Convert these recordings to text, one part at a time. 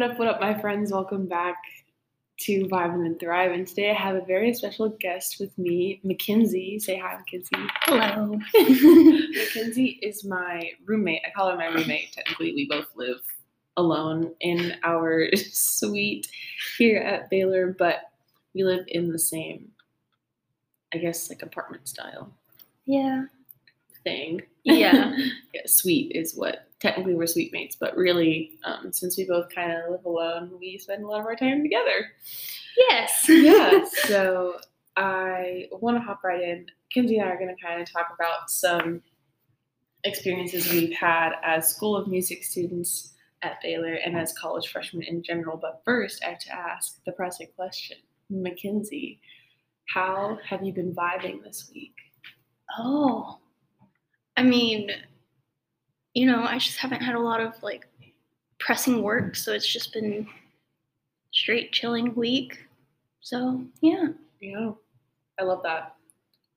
What up, what up, my friends? Welcome back to Vibing and Thrive. And today I have a very special guest with me, Mackenzie. Say hi, Mackenzie. Hello. Mackenzie is my roommate. I call her my roommate. Technically, we both live alone in our suite here at Baylor, but we live in the same, I guess, like apartment style Yeah. thing. Yeah. yeah, suite is what technically we're suite mates, but really, um, since we both kind of live alone, we spend a lot of our time together. Yes. Yeah, so I want to hop right in. Kinsey and I are going to kind of talk about some experiences we've had as School of Music students at Baylor and as college freshmen in general. But first, I have to ask the pressing question Mackenzie, how have you been vibing this week? Oh. I mean, you know, I just haven't had a lot of like pressing work, so it's just been straight chilling week. So, yeah. Yeah, I love that.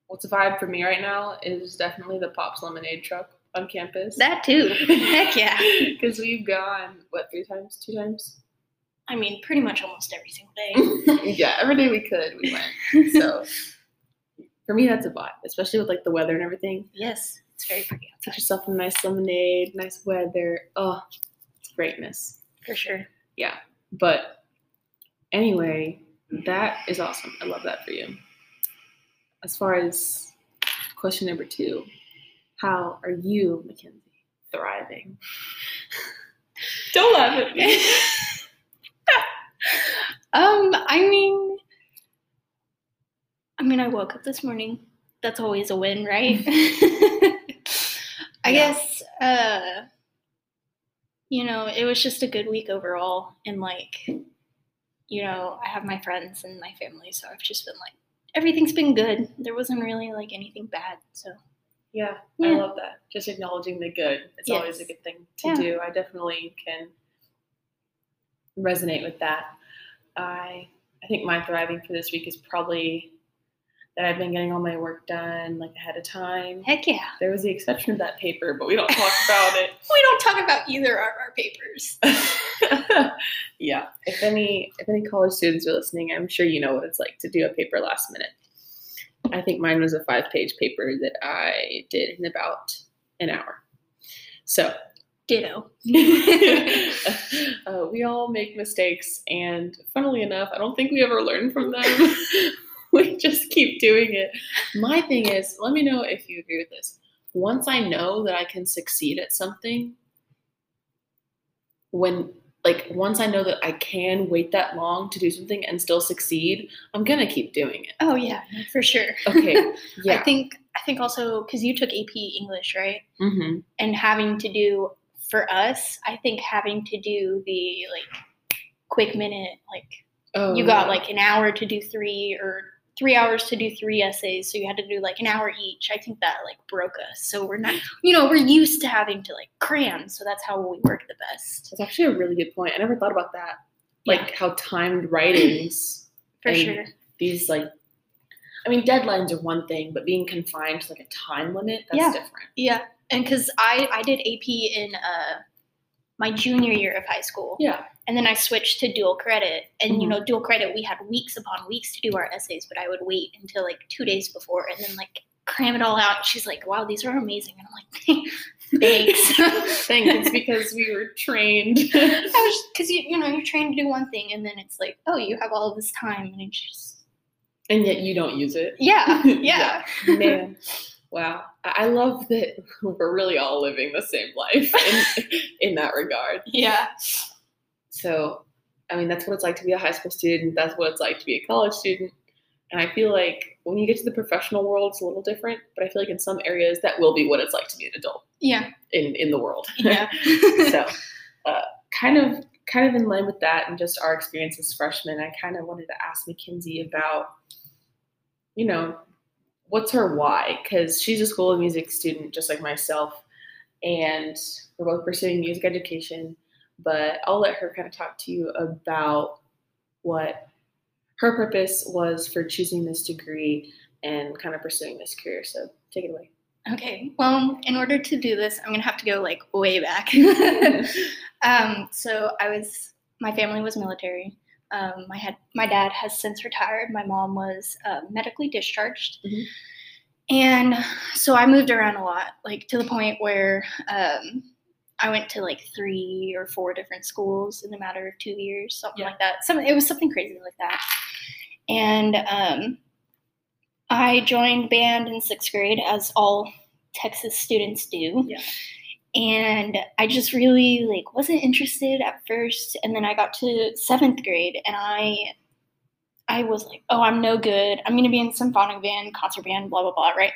What's a vibe for me right now is definitely the Pops Lemonade truck on campus. That too. Heck yeah. Because we've gone, what, three times? Two times? I mean, pretty much almost every single day. yeah, every day we could, we went. So for me, that's a vibe, especially with like the weather and everything. yes. It's very pretty Get yourself a nice lemonade, nice weather. Oh, it's greatness. For sure. Yeah. But anyway, that is awesome. I love that for you. As far as question number two, how are you, Mackenzie, thriving? Don't laugh at me. Um, I mean, I mean, I woke up this morning. That's always a win, right? I Yeah. guess, uh, you know, it was just a good week overall. And like, you know, I have my friends and my family, so I've just been like, everything's been good. There wasn't really like anything bad. So, Yeah, Yeah. I love that. Just acknowledging the good. It's always a good thing to Yeah. do. I definitely can resonate with that. I I think my thriving for this week is probably that I've been getting all my work done like ahead of time. heck yeah. There was the exception of that paper, but we don't talk about it. We don't talk about either of our papers. yeah. If any if any college students are listening, I'm sure you know what it's like to do a paper last minute. I think mine was a five page paper that I did in about an hour. So Ditto. uh, we all make mistakes, and funnily enough, I don't think we ever learn from them. we just keep doing it. My thing is, let me know if you agree with this. Once I know that I can succeed at something, when like once I know that I can wait that long to do something and still succeed, I'm gonna keep doing it. Oh, yeah, for sure. Okay. Yeah. I think I think also because you took AP English, right? Mm-hmm. And having to do for us, I think having to do the like quick minute, like Oh, you got yeah. like an hour to do three or three hours to do three essays, so you had to do like an hour each. I think that like broke us. So we're not, you know, we're used to having to like cram, so that's how we work the best. That's actually a really good point. I never thought about that. Like Yeah. how timed writings, For sure. these like, I mean, deadlines are one thing, but being confined to like a time limit, that's Yeah. different. Yeah, and because I I did AP in uh my junior year of high school. Yeah. And then I switched to dual credit. And, you Mhm. know, dual credit, we had weeks upon weeks to do our essays, but I would wait until like two days before and then like cram it all out. And she's like, wow, these are amazing. And I'm like, thanks. Thanks. It's because we were trained. Because, you, you know, you're trained to do one thing and then it's like, oh, you have all this time. And it's just, and yet you don't use it. yeah, yeah. Man. Wow. I I love that we're really all living the same life in, in that regard. Yeah. So, I mean, that's what it's like to be a high school student. That's what it's like to be a college student. And I feel like when you get to the professional world, it's a little different. But I feel like in some areas, that will be what it's like to be an adult Yeah. in, in the world. Yeah. so, uh, kind of kind of in line with that and just our experience as freshmen, I kind of wanted to ask Mackenzie about, you know, what's her why? Because she's a School of Music student just like myself, and we're both pursuing music education. But I'll let her kind of talk to you about what her purpose was for choosing this degree and kind of pursuing this career. So take it away. Okay. Well, in order to do this, I'm gonna have to go like way back. um, so I was my family was military. Um, my had my dad has since retired. My mom was uh, medically discharged, Mhm. and so I moved around a lot, like to the point where um, I went to like three or four different schools in a matter of two years, something Yeah. like that. Some it was something crazy like that, and um, I joined band in sixth grade, as all Texas students do. Yeah. And I just really like wasn't interested at first, and then I got to seventh grade, and I, I was like, oh, I'm no good. I'm gonna be in symphonic band, concert band, blah blah blah, right?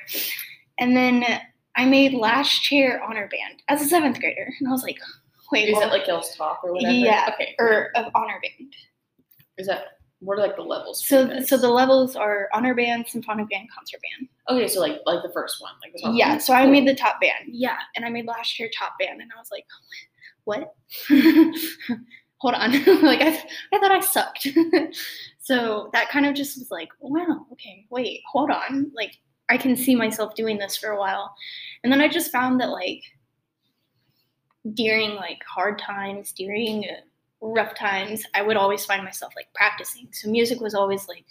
And then I made last chair honor band as a seventh grader, and I was like, wait, Is well, that like y'all's talk or whatever? Yeah, Okay. or of honor band? Is that what are like the levels? So, so the levels are honor band, symphonic band, concert band. okay, so like like the first one, like the top Yeah, one? so I made the top band. Yeah, and I made last year top band, and I was like, what? Hold on, like I, I thought I sucked. so that kind of just was like, wow, okay, wait, hold on, like I can see myself doing this for a while, and then I just found that like during like hard times, during rough times, I would always find myself like practicing. So music was always like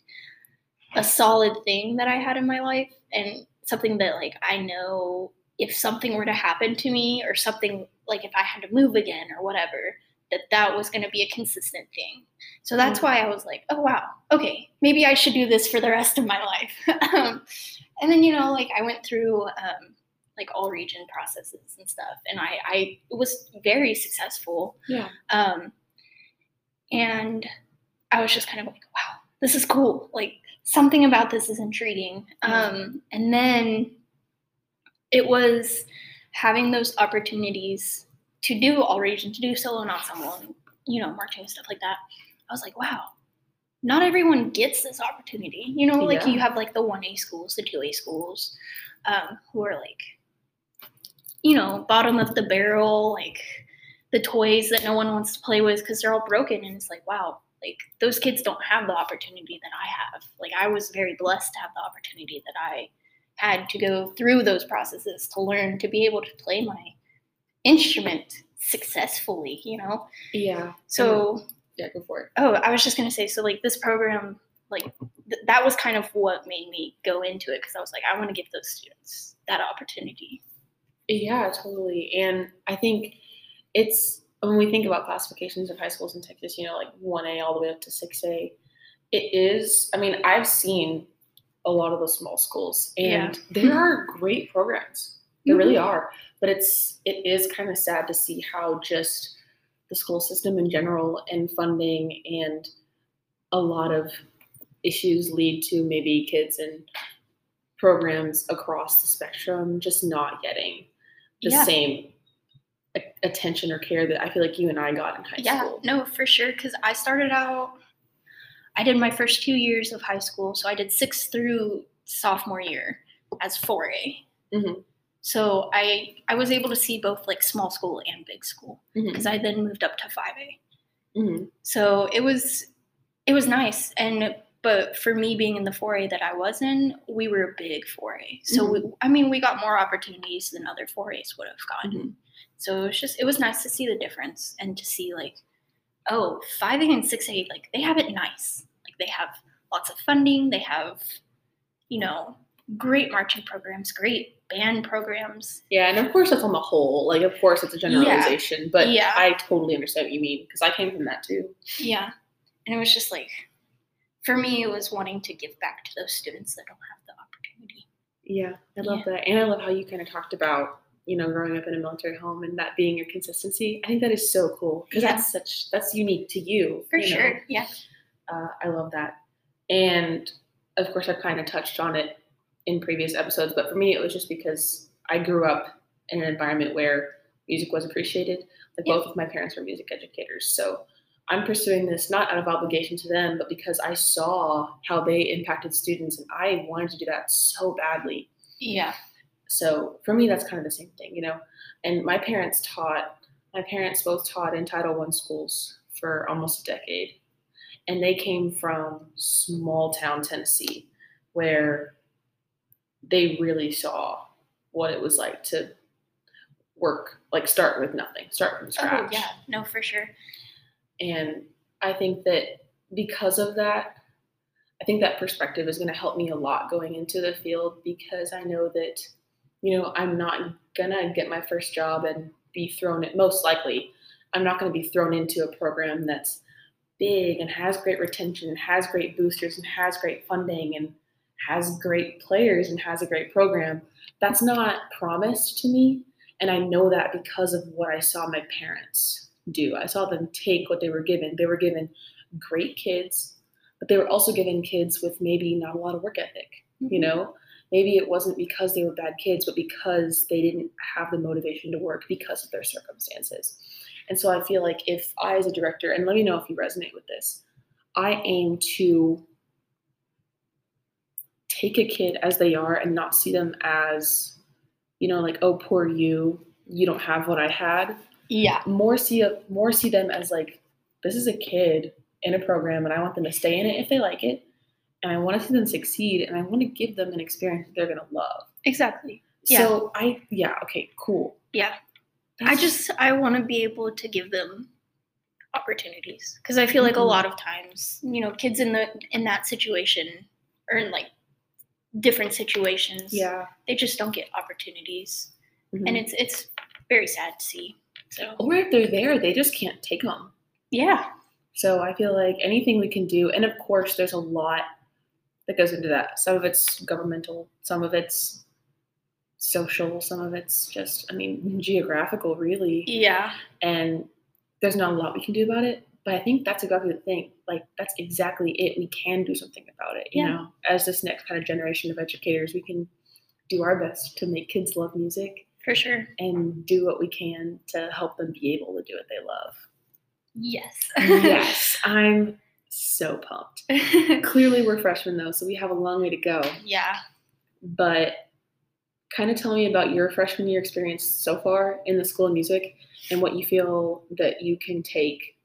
a solid thing that I had in my life and something that like I know if something were to happen to me or something like if I had to move again or whatever that that was going to be a consistent thing. So that's Mm. why I was like, oh wow, okay, maybe I should do this for the rest of my life. and then you know like I went through um, like all region processes and stuff and I I was very successful Yeah. um, and I was just kind of like, wow, this is cool. Like something about this is intriguing. Um, and then it was having those opportunities to do all region, to do solo and ensemble, and, you know, marching and stuff like that. I was like, wow, not everyone gets this opportunity. You know, like Yeah. you have like the 1A schools, the 2A schools, um, who are like, you know, bottom of the barrel, like the toys that no one wants to play with because they're all broken. And it's like, wow, like those kids don't have the opportunity that I have. Like I was very blessed to have the opportunity that I had to go through those processes to learn to be able to play my instrument successfully, you know? Yeah. So, Yeah, go for it. oh, I was just going to say, so like this program, like th- that was kind of what made me go into it because I was like, I want to give those students that opportunity. Yeah, totally. And I think it's when we think about classifications of high schools in Texas, you know, like 1A all the way up to 6A, it is, I mean, I've seen a lot of those small schools and there are great programs. There really mm-hmm. are. But it's it is kind of sad to see how just the school system in general and funding and a lot of issues lead to maybe kids and programs across the spectrum just not getting the Yeah. same a- attention or care that I feel like you and I got in high yeah, school. Yeah, no, for sure. Because I started out, I did my first two years of high school. So I did sixth through sophomore year as 4A. Mhm. So I I was able to see both like small school and big school because I then moved up to 5A. Mhm. So it was it was nice and but for me being in the 4A that I was in, we were a big 4A. So we, I mean, we got more opportunities than other 4As would have gotten. Mhm. So it was just it was nice to see the difference and to see like oh, 5A and 6A like they have it nice. Like they have lots of funding, they have you know, great marching programs, great band programs. Yeah, and of course that's on the whole. Like, of course it's a generalization, but Yeah. I totally understand what you mean because I came from that too. Yeah. And it was just like for me it was wanting to give back to those students that don't have the opportunity. Yeah, I love that, and I love how you kind of talked about you know growing up in a military home and that being your consistency. I think that is so cool because Yeah. that's such that's unique to you. For you know? sure. Yeah. Uh, I love that. And of course, I've kind of touched on it in previous episodes, but for me, it was just because I grew up in an environment where music was appreciated. Like Yeah. both of my parents were music educators. So I'm pursuing this not out of obligation to them, but because I saw how they impacted students and I wanted to do that so badly. Yeah. So for me, that's kind of the same thing, you know. And my parents taught, my parents both taught in Title One schools for almost a decade, and they came from small town Tennessee, where they really saw what it was like to work, like start with nothing, start from scratch. Oh yeah. No, for sure. And I think that because of that, I think that perspective is going to help me a lot going into the field because I know that, you know, I'm not going to get my first job and be thrown at most likely. I'm not going to be thrown into a program that's big and has great retention and has great boosters and has great funding and has great players and has a great program. That's not promised to me. And I know that because of what I saw my parents do. I saw them take what they were given. They were given great kids, but they were also given kids with maybe not a lot of work ethic, mm-hmm. you know? Maybe it wasn't because they were bad kids, but because they didn't have the motivation to work because of their circumstances. And so I feel like if I, as a director, and let me know if you resonate with this, I aim to take a kid as they are and not see them as, you know, like, oh, poor you, you don't have what I had. Yeah. More see a, more see them as like, this is a kid in a program and I want them to stay in it if they like it. And I want to see them succeed and I want to give them an experience that they're gonna love. Exactly. Yeah. So I yeah, okay, cool. Yeah. That's, I just I want to be able to give them opportunities because I feel like mm-hmm. a lot of times, you know, kids in the in that situation or in like different situations, yeah, they just don't get opportunities, mm-hmm. and it's it's very sad to see. So, or if they're there, they just can't take them. Yeah. So I feel like anything we can do, and of course, there's a lot that goes into that. Some of it's governmental, some of it's social, some of it's just, I mean, geographical, really. Yeah. And there's not a lot we can do about it. But I think that's exactly the thing. Like, that's exactly it. We can do something about it. You yeah. know, as this next kind of generation of educators, we can do our best to make kids love music. For sure. And do what we can to help them be able to do what they love. Yes. yes. I'm so pumped. Clearly, we're freshmen, though, so we have a long way to go. Yeah. But kind of tell me about your freshman year experience so far in the School of Music and what you feel that you can take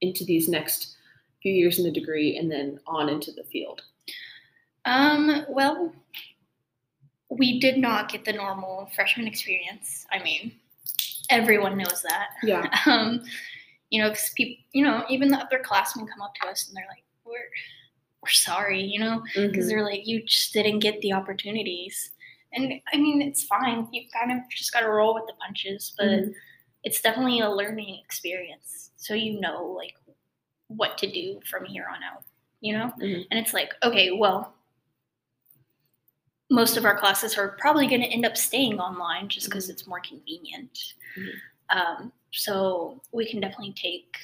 into these next few years in the degree and then on into the field. Um, well, we did not get the normal freshman experience. I mean, everyone knows that. Yeah. Um, you know, because people, you know, even the upperclassmen come up to us and they're like, "We're, we're sorry," you know, because mm-hmm. they're like, "You just didn't get the opportunities." And I mean, it's fine. You kind of just got to roll with the punches, but mm-hmm. it's definitely a learning experience. So you know, like, what to do from here on out, you know? Mm-hmm. And it's like, okay, well, most of our classes are probably going to end up staying online just because mm-hmm. it's more convenient. Mm-hmm. Um, so we can definitely take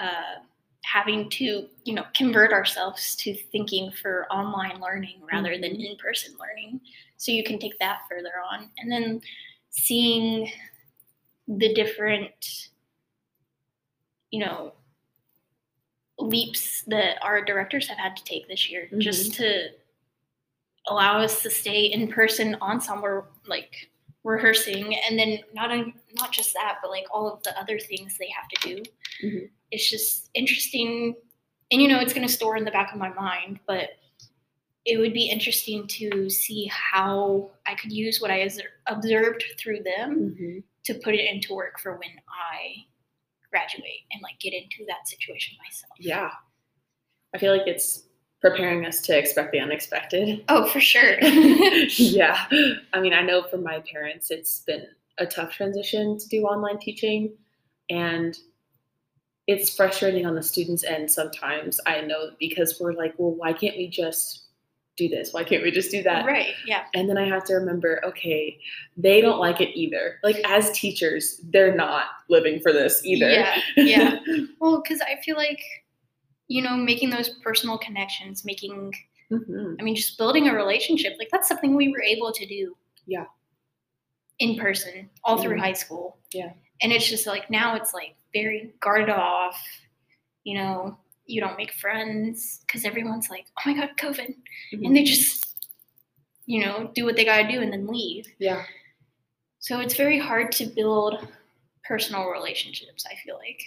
uh, having to you know convert ourselves to thinking for online learning rather mm-hmm. than in-person learning so you can take that further on and then seeing the different you know leaps that our directors have had to take this year mm-hmm. just to allow us to stay in person ensemble like rehearsing and then not not just that but like all of the other things they have to do mm-hmm it's just interesting and you know it's going to store in the back of my mind but it would be interesting to see how i could use what i observed through them mm-hmm. to put it into work for when i graduate and like get into that situation myself. Yeah. I feel like it's preparing us to expect the unexpected. Oh for sure. Yeah. I mean i know for my parents it's been a tough transition to do online teaching and it's frustrating on the student's end sometimes. I know because we're like, well, why can't we just do this? Why can't we just do that? Right. Yeah. And then I have to remember, okay, they don't like it either. Like as teachers, they're not living for this either. Yeah. Yeah. well, because I feel like, you know, making those personal connections, making, mm-hmm. I mean, just building a relationship, like that's something we were able to do. Yeah. In person, all through mm-hmm. high school. Yeah. And it's just like now it's like very guarded off. You know, you don't make friends because everyone's like, oh my God, COVID. Mm-hmm. And they just, you know, do what they got to do and then leave. Yeah. So it's very hard to build personal relationships, I feel like.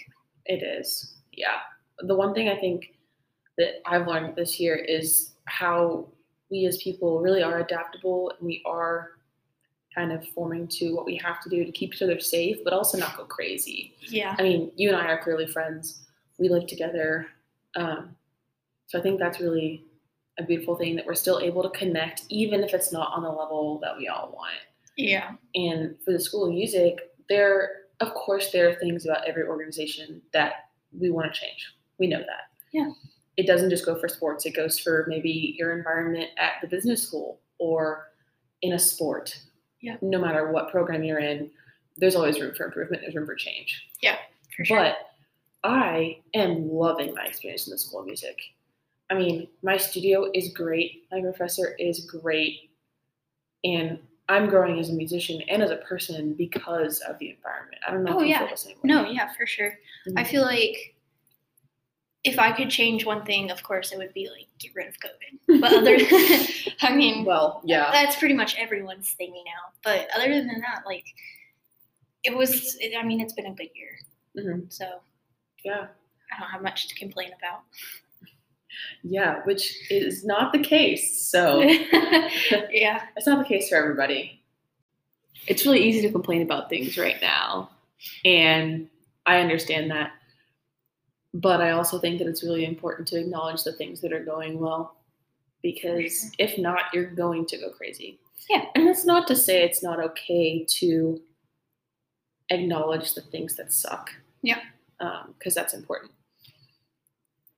It is. Yeah. The one thing I think that I've learned this year is how we as people really are adaptable and we are kind of forming to what we have to do to keep each other safe, but also not go crazy. Yeah. I mean, you and I are clearly friends. We live together. Um, so I think that's really a beautiful thing that we're still able to connect, even if it's not on the level that we all want. Yeah. And for the School of Music, there, of course, there are things about every organization that we want to change. We know that. Yeah. It doesn't just go for sports, it goes for maybe your environment at the business school or in a sport. Yeah. No matter what program you're in, there's always room for improvement, there's room for change. Yeah, for sure. But I am loving my experience in the School of Music. I mean, my studio is great, my professor is great, and I'm growing as a musician and as a person because of the environment. I don't know Oh, yeah. feel the same way. no, yeah, for sure. I Mhm. feel like if I could change one thing, of course, it would be like get rid of COVID. But other, I mean, well, yeah. that's pretty much everyone's thingy now. But other than that, like, it was. It, I mean, it's been a good year, Mhm. so Yeah. I don't have much to complain about. Yeah, which is not the case. So yeah, it's not the case for everybody. It's really easy to complain about things right now. And I understand that. But I also think that it's really important to acknowledge the things that are going well. Because mm-hmm. if not, you're going to go crazy. Yeah. And that's not to say it's not okay to acknowledge the things that suck. Yeah. Because that's important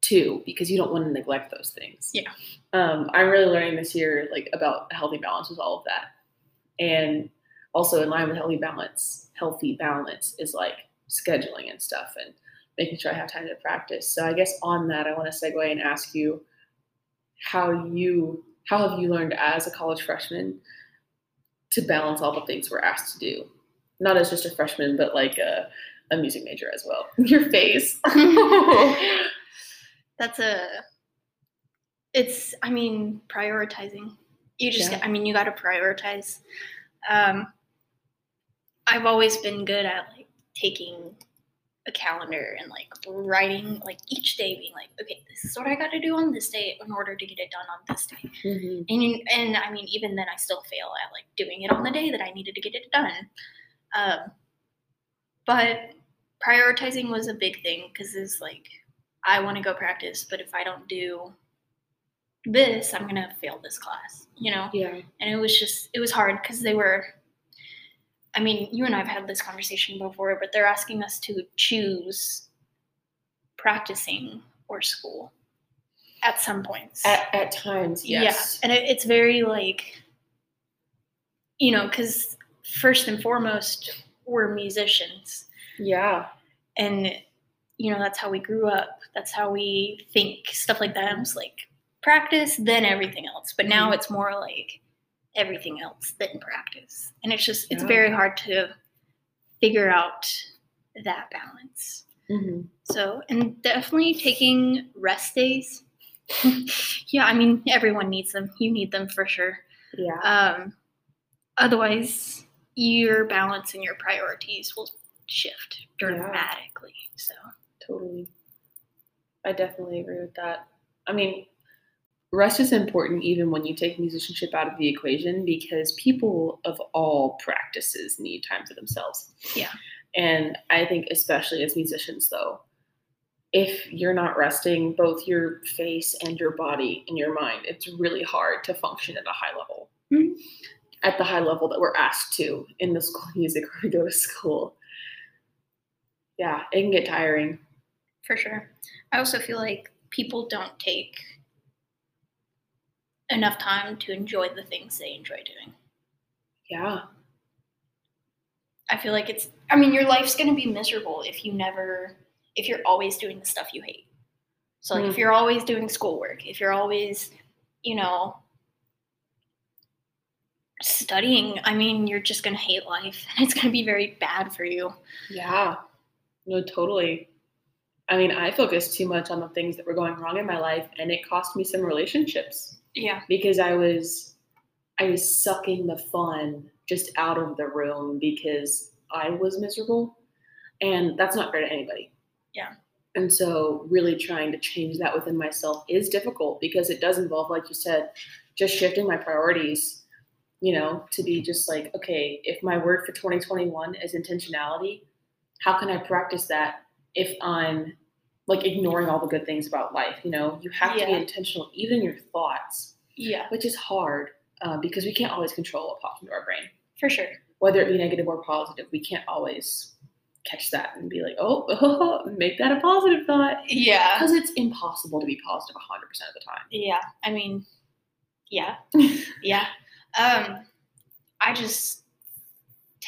too, because you don't want to neglect those things. Yeah. Um, I'm really learning this year, like about healthy balance with all of that, and also in line with healthy balance. Healthy balance is like scheduling and stuff, and making sure I have time to practice. So I guess on that, I want to segue and ask you how you how have you learned as a college freshman to balance all the things we're asked to do, not as just a freshman, but like a a music major as well. Your face. that's a. It's. I mean, prioritizing. You just. Yeah. I mean, you got to prioritize. Um, I've always been good at like taking a calendar and like writing like each day being like okay this is what i got to do on this day in order to get it done on this day Mhm. and you- and I mean even then I still fail at like doing it on the day that I needed to get it done. Um, but prioritizing was a big thing because it's like I want to go practice, but if I don't do this, I'm gonna fail this class, you know. Yeah. And it was just it was hard because they were. I mean, you and I've had this conversation before, but they're asking us to choose practicing or school at some points. At, at times, yes. Yeah, and it, it's very like, you know, because first and foremost, we're musicians, Yeah. and you know that's how we grew up. That's how we think. Stuff like that. Was like practice, then everything else. But now Mhm. it's more like everything else, then practice, and it's just it's Yeah. very hard to figure out that balance. hmm So, and definitely taking rest days. yeah, I mean, everyone needs them. You need them for sure. Yeah. Um, otherwise, your balance and your priorities will shift dramatically. So, Totally. I definitely agree with that. I mean, rest is important even when you take musicianship out of the equation because people of all practices need time for themselves. Yeah. And I think, especially as musicians, though, if you're not resting both your face and your body and your mind, it's really hard to function at a high level. Mhm. At the high level that we're asked to in the school music or to go to school. Yeah, it can get tiring. for sure. I also feel like people don't take enough time to enjoy the things they enjoy doing. Yeah. I feel like it's, I mean, your life's going to be miserable if you never, if you're always doing the stuff you hate. So, like, if Mm. you're always doing schoolwork, if you're always, you know, studying, I mean, you're just going to hate life and it's going to be very bad for you. Yeah. No, totally. I mean, I focused too much on the things that were going wrong in my life and it cost me some relationships Yeah. because I was I was sucking the fun just out of the room because I was miserable. And that's not fair to anybody. Yeah. And so really trying to change that within myself is difficult because it does involve, like you said, just shifting my priorities you know, to be just like, okay, if my word for 2021 is intentionality, how can I practice that if I'm like ignoring all the good things about life? You know, you have to be intentional even in your thoughts, Yeah, which is hard uh, because we can't always control what pops into our brain, for sure. whether it be negative or positive. We can't always catch that and be like, oh, make that a positive thought. Yeah. Because it's impossible to be positive 100% of the time. Yeah. I mean, yeah. yeah. Um, I just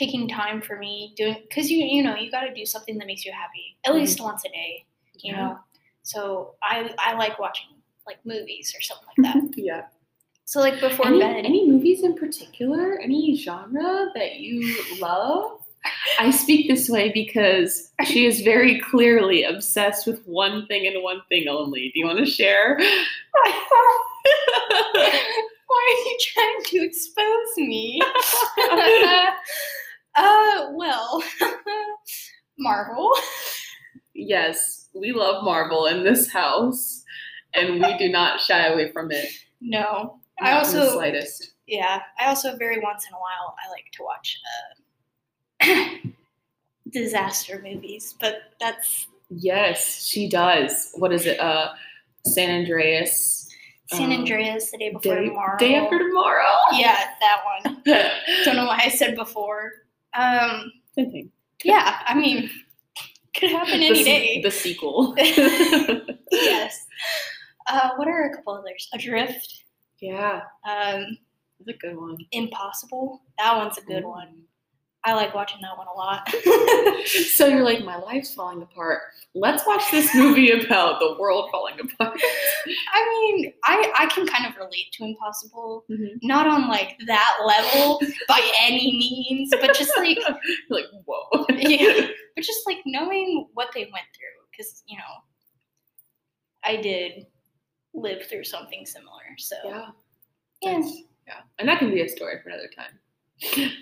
taking time for me doing because you you know you got to do something that makes you happy at least mm-hmm. once a day. You know. So I I like watching like movies or something like that. yeah. so like before Any, bed. any movies in particular? Any genre that you love? I speak this way because she is very clearly obsessed with one thing and one thing only. Do you want to share? Why are you trying to expose me? Uh, well, Marvel. yes, we love Marvel in this house, and we do not shy away from it. No, I not in the also slightest. yeah. I also very once in a while I like to watch uh, disaster movies, but that's Yes, she does. What is it? Uh, San Andreas. San um, Andreas, the day before Day, tomorrow. day after tomorrow. Yeah, that one. Don't know why I said before. Um, Same thing. yeah, I mean, could happen any se- day. the sequel. yes. Uh, what are a couple others? Adrift. yeah, Um, that's a good one. Impossible. That one's a good one. I like watching that one a lot. So you're like, my life's falling apart. Let's watch this movie about the world falling apart. I mean, I I can kind of relate to Impossible, Mhm. not on like that level by any means, but just like like, whoa. Yeah. but just like knowing what they went through, because you know, I did live through something similar. So Yeah. yeah, yeah. And that can be a story for another time.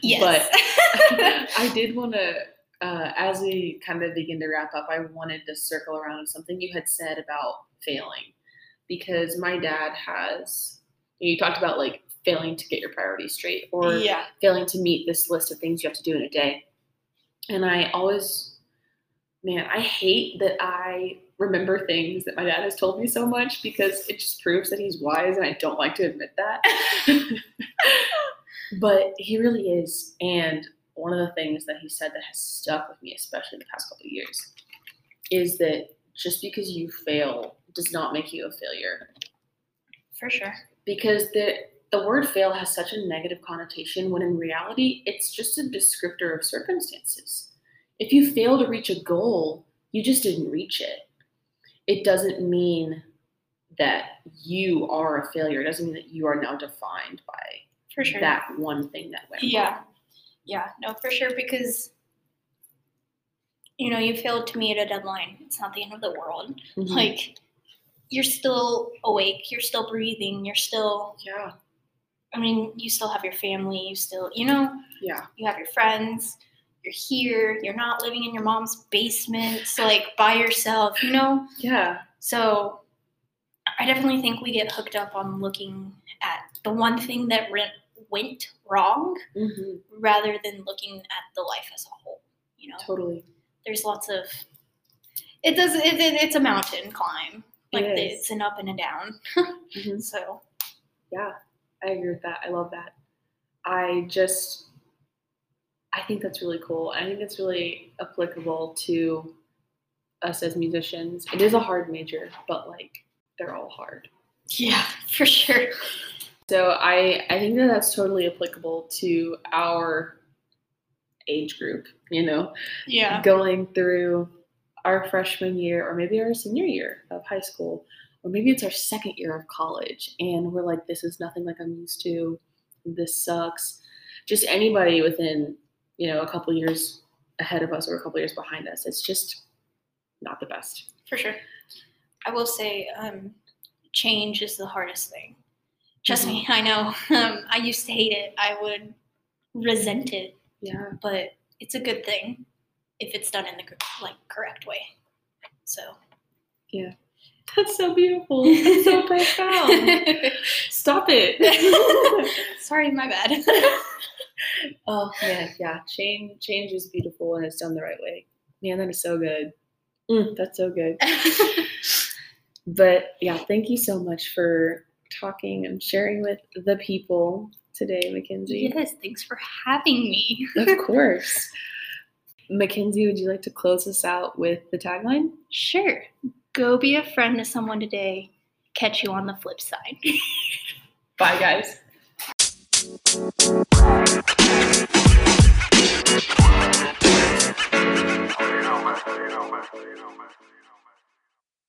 Yes, But I did want to, uh, as we kind of begin to wrap up, I wanted to circle around something you had said about failing, because my dad has. You talked about like failing to get your priorities straight, or yeah, failing to meet this list of things you have to do in a day. And I always, man, I hate that I remember things that my dad has told me so much because it just proves that he's wise, and I don't like to admit that. but he really is. And one of the things that he said that has stuck with me, especially in the past couple of years, is that just because you fail does not make you a failure. for sure. Because the the word fail has such a negative connotation when in reality it's just a descriptor of circumstances. If you fail to reach a goal, you just didn't reach it. It doesn't mean that you are a failure. It doesn't mean that you are now defined by For sure. that one thing that went Yeah. wrong. Yeah, no, for sure, because you know, you failed to meet a deadline. It's not the end of the world. Mhm. Like you're still awake, you're still breathing, you're still yeah, I mean, you still have your family, you still you know, yeah, you have your friends, you're here, you're not living in your mom's basement, so like by yourself, you know? yeah, So I definitely think we get hooked up on looking at the one thing that went went wrong hmm rather than looking at the life as a whole. You know, totally. there's lots of it does it, it, it's a mountain climb. Like It it's an up and a down. Mhm. So Yeah, I agree with that. I love that. I just, I think that's really cool. I think it's really applicable to us as musicians. It is a hard major, but like they're all hard. yeah, for sure. So I, I think that that's totally applicable to our age group. You know, Yeah. going through our freshman year or maybe our senior year of high school or maybe it's our second year of college and we're like this is nothing like i'm used to this sucks just anybody within you know a couple years ahead of us or a couple years behind us it's just not the best For sure. I will say, um, change is the hardest thing. Trust me, I know. Um, I used to hate it. I would resent it, yeah but it's a good thing if it's done in the like correct way. So Yeah. That's so beautiful. That's so profound. Stop it. Sorry, my bad. oh man, yeah. Change change is beautiful when it's done the right way. Man, that is so good. Mm, that's so good. But yeah, thank you so much for talking and sharing with the people today, Mackenzie. Yes, thanks for having me. of course. Mackenzie, would you like to close us out with the tagline? Sure. Go be a friend to someone today. Catch you on the flip side. Bye, guys.